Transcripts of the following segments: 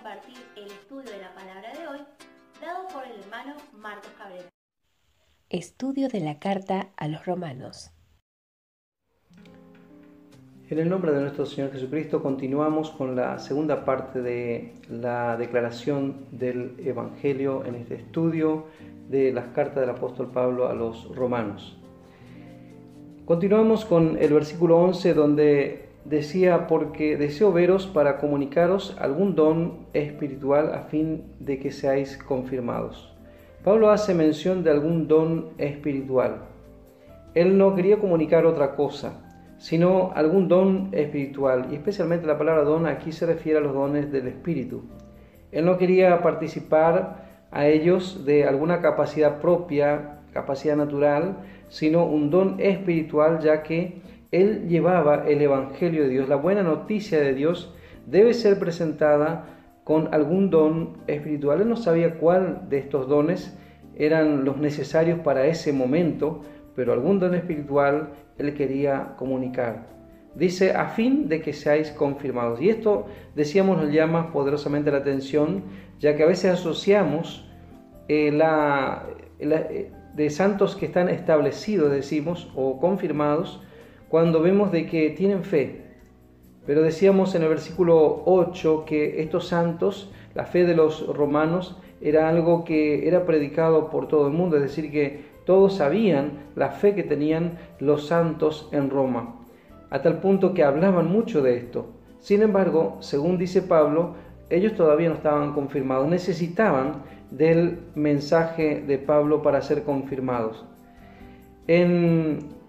compartir el estudio de la palabra de hoy, dado por el hermano Marcos Cabrera. Estudio de la carta a los romanos. En el nombre de nuestro Señor Jesucristo continuamos con la segunda parte de la declaración del Evangelio en este estudio de las cartas del apóstol Pablo a los romanos. Continuamos con el versículo 11 donde decía, porque deseo veros para comunicaros algún don espiritual a fin de que seáis confirmados. Pablo hace mención de algún don espiritual. Él no quería comunicar otra cosa, sino algún don espiritual, y especialmente la palabra don aquí se refiere a los dones del Espíritu. Él no quería participar a ellos de alguna capacidad propia, capacidad natural, sino un don espiritual, ya que él llevaba el Evangelio de Dios, la buena noticia de Dios debe ser presentada con algún don espiritual. Él no sabía cuál de estos dones eran los necesarios para ese momento, pero algún don espiritual él quería comunicar. Dice, a fin de que seáis confirmados. Y esto, decíamos, nos llama poderosamente la atención, ya que a veces asociamos eh, la, eh, de santos que están establecidos, decimos, o confirmados, cuando vemos de que tienen fe. Pero decíamos en el versículo 8 que estos santos, la fe de los romanos, era algo que era predicado por todo el mundo, es decir, que todos sabían la fe que tenían los santos en Roma, a tal punto que hablaban mucho de esto. Sin embargo, según dice Pablo, ellos todavía no estaban confirmados, necesitaban del mensaje de Pablo para ser confirmados. En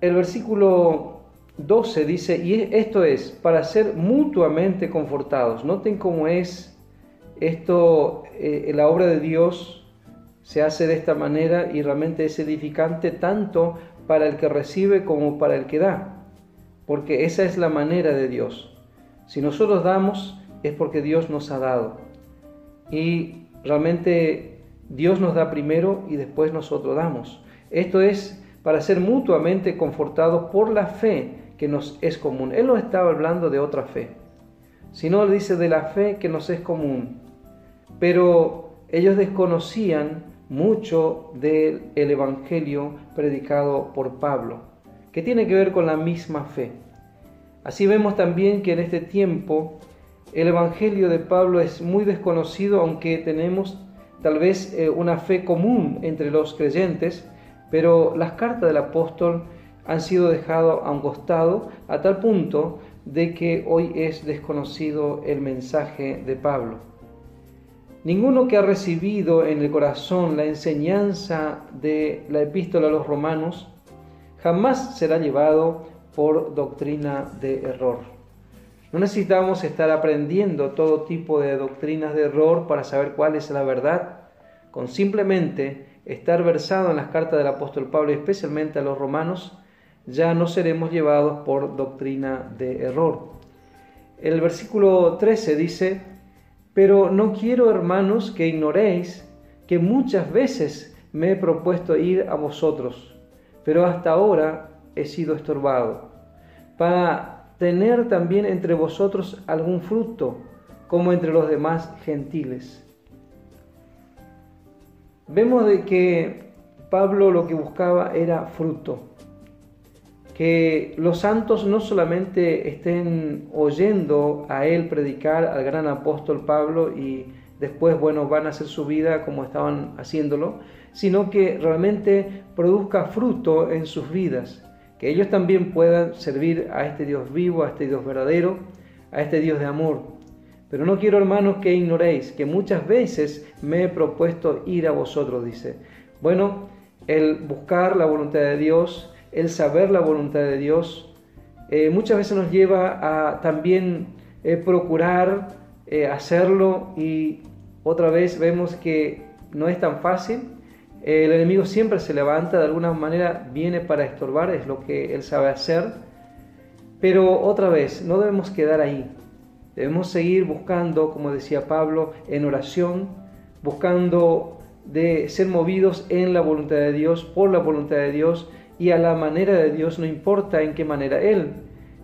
el versículo 12 dice, y esto es, para ser mutuamente confortados. Noten cómo es esto, eh, la obra de Dios se hace de esta manera y realmente es edificante tanto para el que recibe como para el que da, porque esa es la manera de Dios. Si nosotros damos es porque Dios nos ha dado. Y realmente Dios nos da primero y después nosotros damos. Esto es para ser mutuamente confortados por la fe que nos es común. Él no estaba hablando de otra fe, sino él dice de la fe que nos es común. Pero ellos desconocían mucho del evangelio predicado por Pablo, que tiene que ver con la misma fe. Así vemos también que en este tiempo el evangelio de Pablo es muy desconocido, aunque tenemos tal vez eh, una fe común entre los creyentes, pero las cartas del apóstol han sido dejadas a un costado a tal punto de que hoy es desconocido el mensaje de Pablo. Ninguno que ha recibido en el corazón la enseñanza de la epístola a los romanos jamás será llevado por doctrina de error. No necesitamos estar aprendiendo todo tipo de doctrinas de error para saber cuál es la verdad. Con simplemente estar versado en las cartas del apóstol Pablo, especialmente a los romanos, ya no seremos llevados por doctrina de error. El versículo 13 dice, pero no quiero, hermanos, que ignoréis que muchas veces me he propuesto ir a vosotros, pero hasta ahora he sido estorbado, para tener también entre vosotros algún fruto, como entre los demás gentiles vemos de que Pablo lo que buscaba era fruto, que los santos no solamente estén oyendo a él predicar al gran apóstol Pablo y después, bueno, van a hacer su vida como estaban haciéndolo, sino que realmente produzca fruto en sus vidas, que ellos también puedan servir a este Dios vivo, a este Dios verdadero, a este Dios de amor. Pero no quiero, hermanos, que ignoréis que muchas veces me he propuesto ir a vosotros, dice. Bueno, el buscar la voluntad de Dios, el saber la voluntad de Dios, eh, muchas veces nos lleva a también eh, procurar eh, hacerlo y otra vez vemos que no es tan fácil. El enemigo siempre se levanta, de alguna manera viene para estorbar, es lo que él sabe hacer. Pero otra vez, no debemos quedar ahí. Debemos seguir buscando, como decía Pablo, en oración, buscando de ser movidos en la voluntad de Dios, por la voluntad de Dios y a la manera de Dios, no importa en qué manera. Él,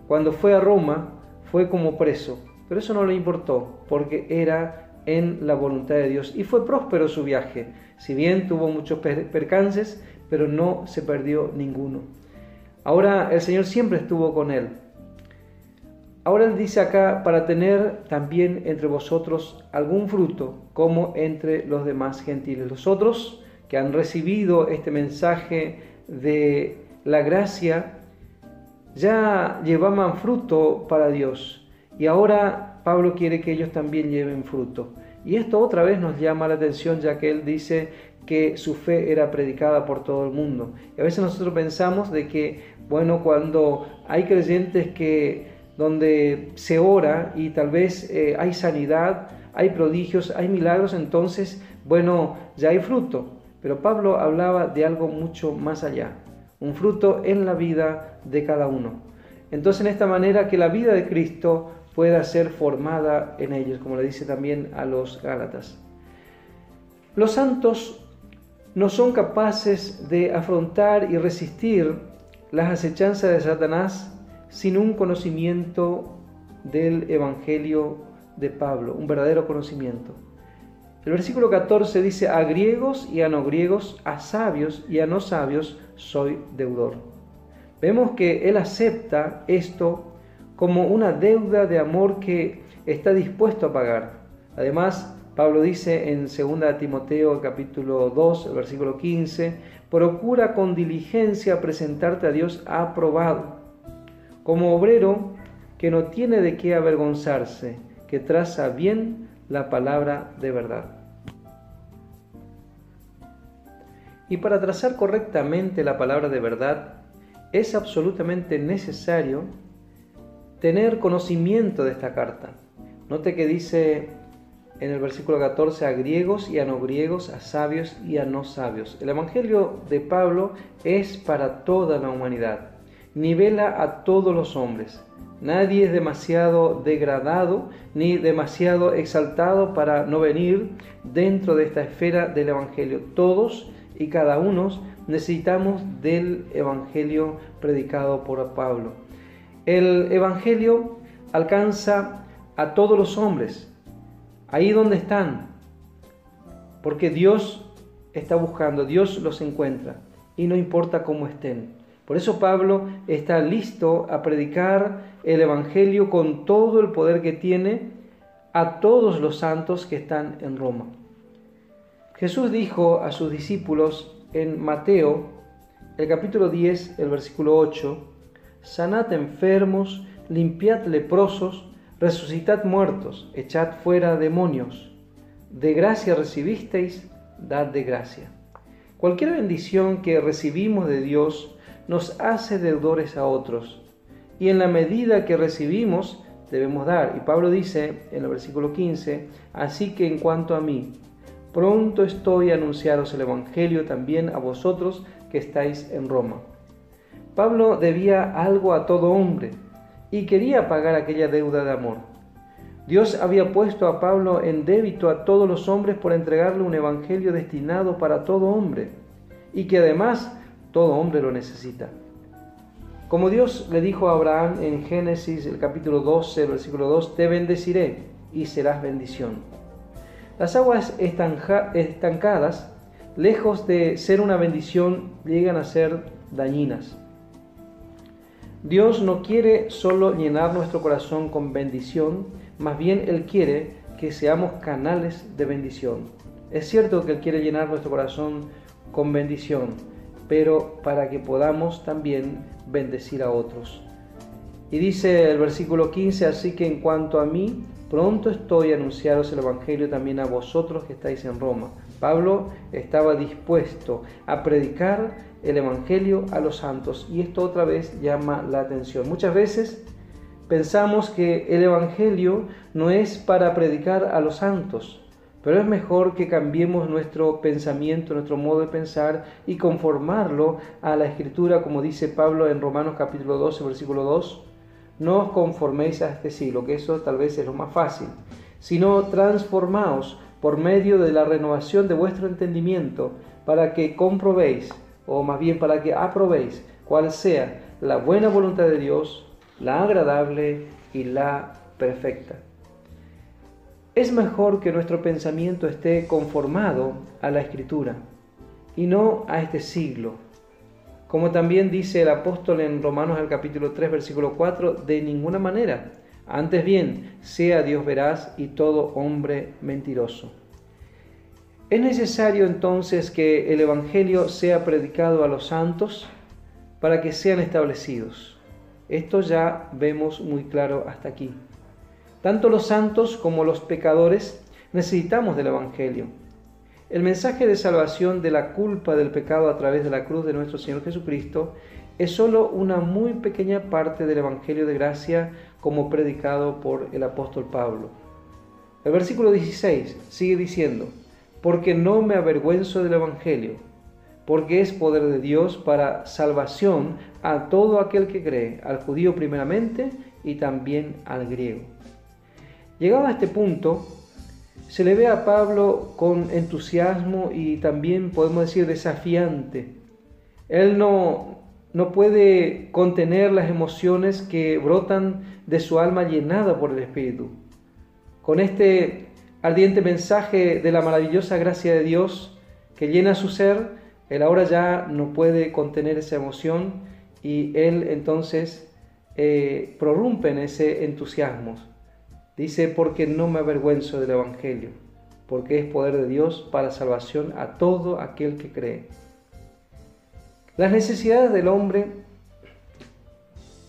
cuando fue a Roma, fue como preso, pero eso no le importó, porque era en la voluntad de Dios y fue próspero su viaje, si bien tuvo muchos percances, pero no se perdió ninguno. Ahora el Señor siempre estuvo con él. Ahora él dice acá, para tener también entre vosotros algún fruto, como entre los demás gentiles. Los otros que han recibido este mensaje de la gracia, ya llevaban fruto para Dios. Y ahora Pablo quiere que ellos también lleven fruto. Y esto otra vez nos llama la atención, ya que él dice que su fe era predicada por todo el mundo. Y a veces nosotros pensamos de que, bueno, cuando hay creyentes que donde se ora y tal vez eh, hay sanidad, hay prodigios, hay milagros, entonces, bueno, ya hay fruto. Pero Pablo hablaba de algo mucho más allá, un fruto en la vida de cada uno. Entonces, en esta manera que la vida de Cristo pueda ser formada en ellos, como le dice también a los Gálatas. Los santos no son capaces de afrontar y resistir las acechanzas de Satanás sin un conocimiento del Evangelio de Pablo, un verdadero conocimiento. El versículo 14 dice, a griegos y a no griegos, a sabios y a no sabios, soy deudor. Vemos que él acepta esto como una deuda de amor que está dispuesto a pagar. Además, Pablo dice en 2 Timoteo capítulo 2, el versículo 15, procura con diligencia presentarte a Dios aprobado, como obrero que no tiene de qué avergonzarse, que traza bien la palabra de verdad. Y para trazar correctamente la palabra de verdad, es absolutamente necesario tener conocimiento de esta carta. Note que dice en el versículo 14 a griegos y a no griegos, a sabios y a no sabios. El Evangelio de Pablo es para toda la humanidad, nivela a todos los hombres. Nadie es demasiado degradado ni demasiado exaltado para no venir dentro de esta esfera del Evangelio. Todos y cada uno necesitamos del Evangelio predicado por Pablo. El Evangelio alcanza a todos los hombres, ahí donde están, porque Dios está buscando, Dios los encuentra y no importa cómo estén. Por eso Pablo está listo a predicar el Evangelio con todo el poder que tiene a todos los santos que están en Roma. Jesús dijo a sus discípulos en Mateo, el capítulo 10, el versículo 8, sanad enfermos, limpiad leprosos, resucitad muertos, echad fuera demonios. De gracia recibisteis, dad de gracia. Cualquier bendición que recibimos de Dios nos hace deudores a otros. Y en la medida que recibimos, debemos dar. Y Pablo dice en el versículo 15, así que en cuanto a mí, pronto estoy a anunciaros el Evangelio también a vosotros que estáis en Roma. Pablo debía algo a todo hombre y quería pagar aquella deuda de amor. Dios había puesto a Pablo en débito a todos los hombres por entregarle un evangelio destinado para todo hombre y que además todo hombre lo necesita. Como Dios le dijo a Abraham en Génesis el capítulo 12, versículo 2, te bendeciré y serás bendición. Las aguas estancadas, lejos de ser una bendición, llegan a ser dañinas. Dios no quiere solo llenar nuestro corazón con bendición, más bien Él quiere que seamos canales de bendición. Es cierto que Él quiere llenar nuestro corazón con bendición, pero para que podamos también bendecir a otros. Y dice el versículo 15, así que en cuanto a mí, pronto estoy a el Evangelio también a vosotros que estáis en Roma. Pablo estaba dispuesto a predicar el Evangelio a los santos. Y esto otra vez llama la atención. Muchas veces pensamos que el Evangelio no es para predicar a los santos, pero es mejor que cambiemos nuestro pensamiento, nuestro modo de pensar y conformarlo a la escritura, como dice Pablo en Romanos capítulo 12, versículo 2. No os conforméis a este siglo, que eso tal vez es lo más fácil, sino transformaos por medio de la renovación de vuestro entendimiento, para que comprobéis o más bien para que aprobéis cuál sea la buena voluntad de Dios, la agradable y la perfecta. Es mejor que nuestro pensamiento esté conformado a la escritura y no a este siglo. Como también dice el apóstol en Romanos el capítulo 3 versículo 4, de ninguna manera. Antes bien, sea Dios veraz y todo hombre mentiroso. Es necesario entonces que el Evangelio sea predicado a los santos para que sean establecidos. Esto ya vemos muy claro hasta aquí. Tanto los santos como los pecadores necesitamos del Evangelio. El mensaje de salvación de la culpa del pecado a través de la cruz de nuestro Señor Jesucristo es solo una muy pequeña parte del Evangelio de gracia como predicado por el apóstol Pablo. El versículo 16 sigue diciendo, porque no me avergüenzo del Evangelio, porque es poder de Dios para salvación a todo aquel que cree, al judío primeramente y también al griego. Llegado a este punto, se le ve a Pablo con entusiasmo y también podemos decir desafiante. Él no, no puede contener las emociones que brotan de su alma llenada por el Espíritu. Con este ardiente mensaje de la maravillosa gracia de Dios que llena su ser, él ahora ya no puede contener esa emoción y él entonces eh, prorrumpe en ese entusiasmo. Dice, porque no me avergüenzo del Evangelio, porque es poder de Dios para salvación a todo aquel que cree. Las necesidades del hombre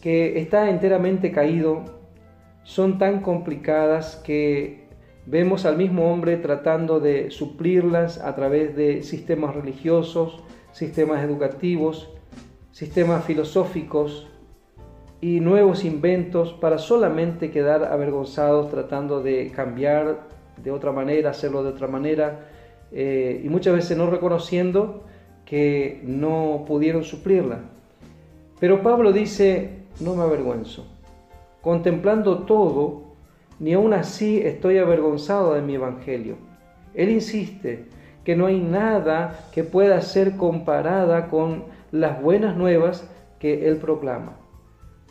que está enteramente caído son tan complicadas que vemos al mismo hombre tratando de suplirlas a través de sistemas religiosos, sistemas educativos, sistemas filosóficos, y nuevos inventos para solamente quedar avergonzados tratando de cambiar de otra manera, hacerlo de otra manera, eh, y muchas veces no reconociendo que no pudieron suplirla. Pero Pablo dice, no me avergüenzo. Contemplando todo, ni aún así estoy avergonzado de mi evangelio. Él insiste que no hay nada que pueda ser comparada con las buenas nuevas que él proclama.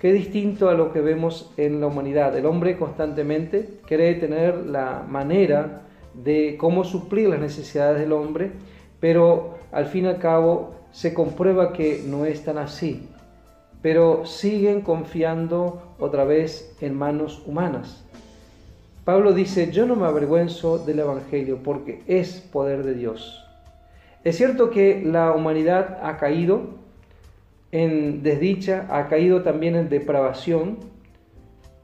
Qué distinto a lo que vemos en la humanidad. El hombre constantemente cree tener la manera de cómo suplir las necesidades del hombre, pero al fin y al cabo se comprueba que no es tan así. Pero siguen confiando otra vez en manos humanas. Pablo dice, yo no me avergüenzo del Evangelio porque es poder de Dios. Es cierto que la humanidad ha caído, en desdicha, ha caído también en depravación.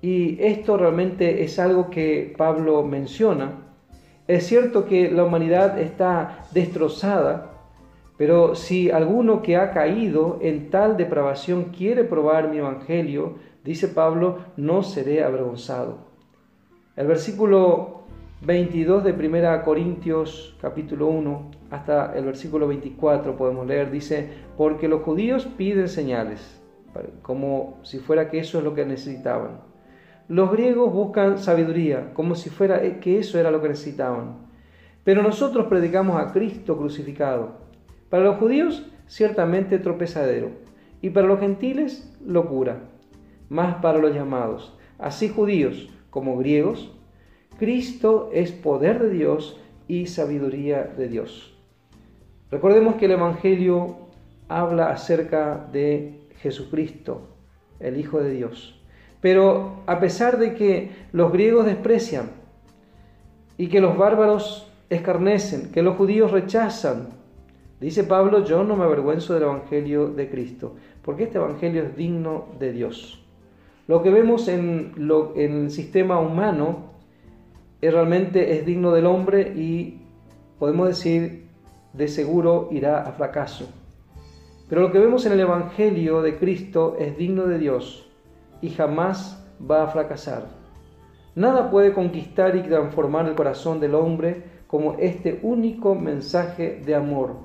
Y esto realmente es algo que Pablo menciona. Es cierto que la humanidad está destrozada, pero si alguno que ha caído en tal depravación quiere probar mi evangelio, dice Pablo, no seré avergonzado. El versículo 22 de 1 Corintios capítulo 1 hasta el versículo 24 podemos leer, dice, porque los judíos piden señales, como si fuera que eso es lo que necesitaban. Los griegos buscan sabiduría, como si fuera que eso era lo que necesitaban. Pero nosotros predicamos a Cristo crucificado. Para los judíos, ciertamente tropezadero, y para los gentiles, locura, más para los llamados, así judíos como griegos, Cristo es poder de Dios y sabiduría de Dios. Recordemos que el Evangelio habla acerca de Jesucristo, el Hijo de Dios. Pero a pesar de que los griegos desprecian y que los bárbaros escarnecen, que los judíos rechazan, dice Pablo, yo no me avergüenzo del Evangelio de Cristo, porque este Evangelio es digno de Dios. Lo que vemos en, en el sistema humano realmente es digno del hombre y podemos decir de seguro irá a fracaso. Pero lo que vemos en el Evangelio de Cristo es digno de Dios y jamás va a fracasar. Nada puede conquistar y transformar el corazón del hombre como este único mensaje de amor.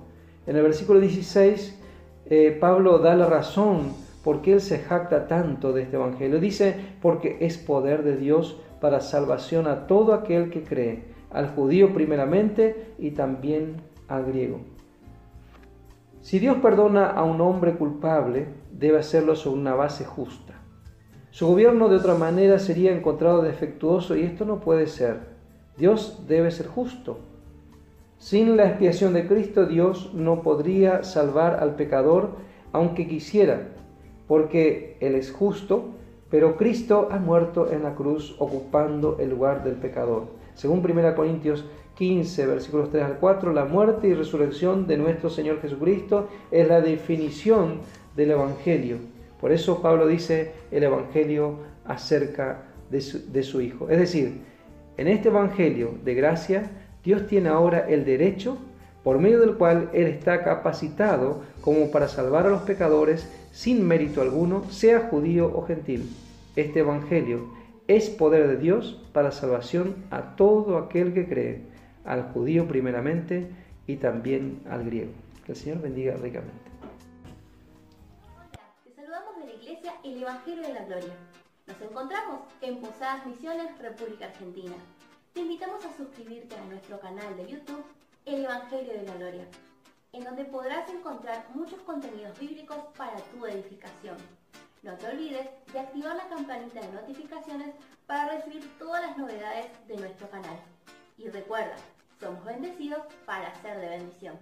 En el versículo 16, eh, Pablo da la razón por qué él se jacta tanto de este Evangelio. Dice, porque es poder de Dios para salvación a todo aquel que cree, al judío primeramente y también al griego. Si Dios perdona a un hombre culpable, debe hacerlo sobre una base justa. Su gobierno de otra manera sería encontrado defectuoso y esto no puede ser. Dios debe ser justo. Sin la expiación de Cristo, Dios no podría salvar al pecador aunque quisiera, porque Él es justo, pero Cristo ha muerto en la cruz ocupando el lugar del pecador. Según 1 Corintios 15, versículos 3 al 4, la muerte y resurrección de nuestro Señor Jesucristo es la definición del Evangelio. Por eso Pablo dice el Evangelio acerca de su, de su Hijo. Es decir, en este Evangelio de gracia, Dios tiene ahora el derecho por medio del cual Él está capacitado como para salvar a los pecadores sin mérito alguno, sea judío o gentil. Este Evangelio es poder de Dios para salvación a todo aquel que cree, al judío primeramente y también al griego. Que el Señor bendiga ricamente. Hola, te saludamos de la Iglesia El Evangelio de la Gloria. Nos encontramos en Posadas Misiones, República Argentina. Te invitamos a suscribirte a nuestro canal de YouTube El Evangelio de la Gloria, en donde podrás encontrar muchos contenidos bíblicos para tu edificación. No te olvides de activar la campanita de notificaciones para recibir todas las novedades de nuestro canal. Y recuerda, somos bendecidos para ser de bendición.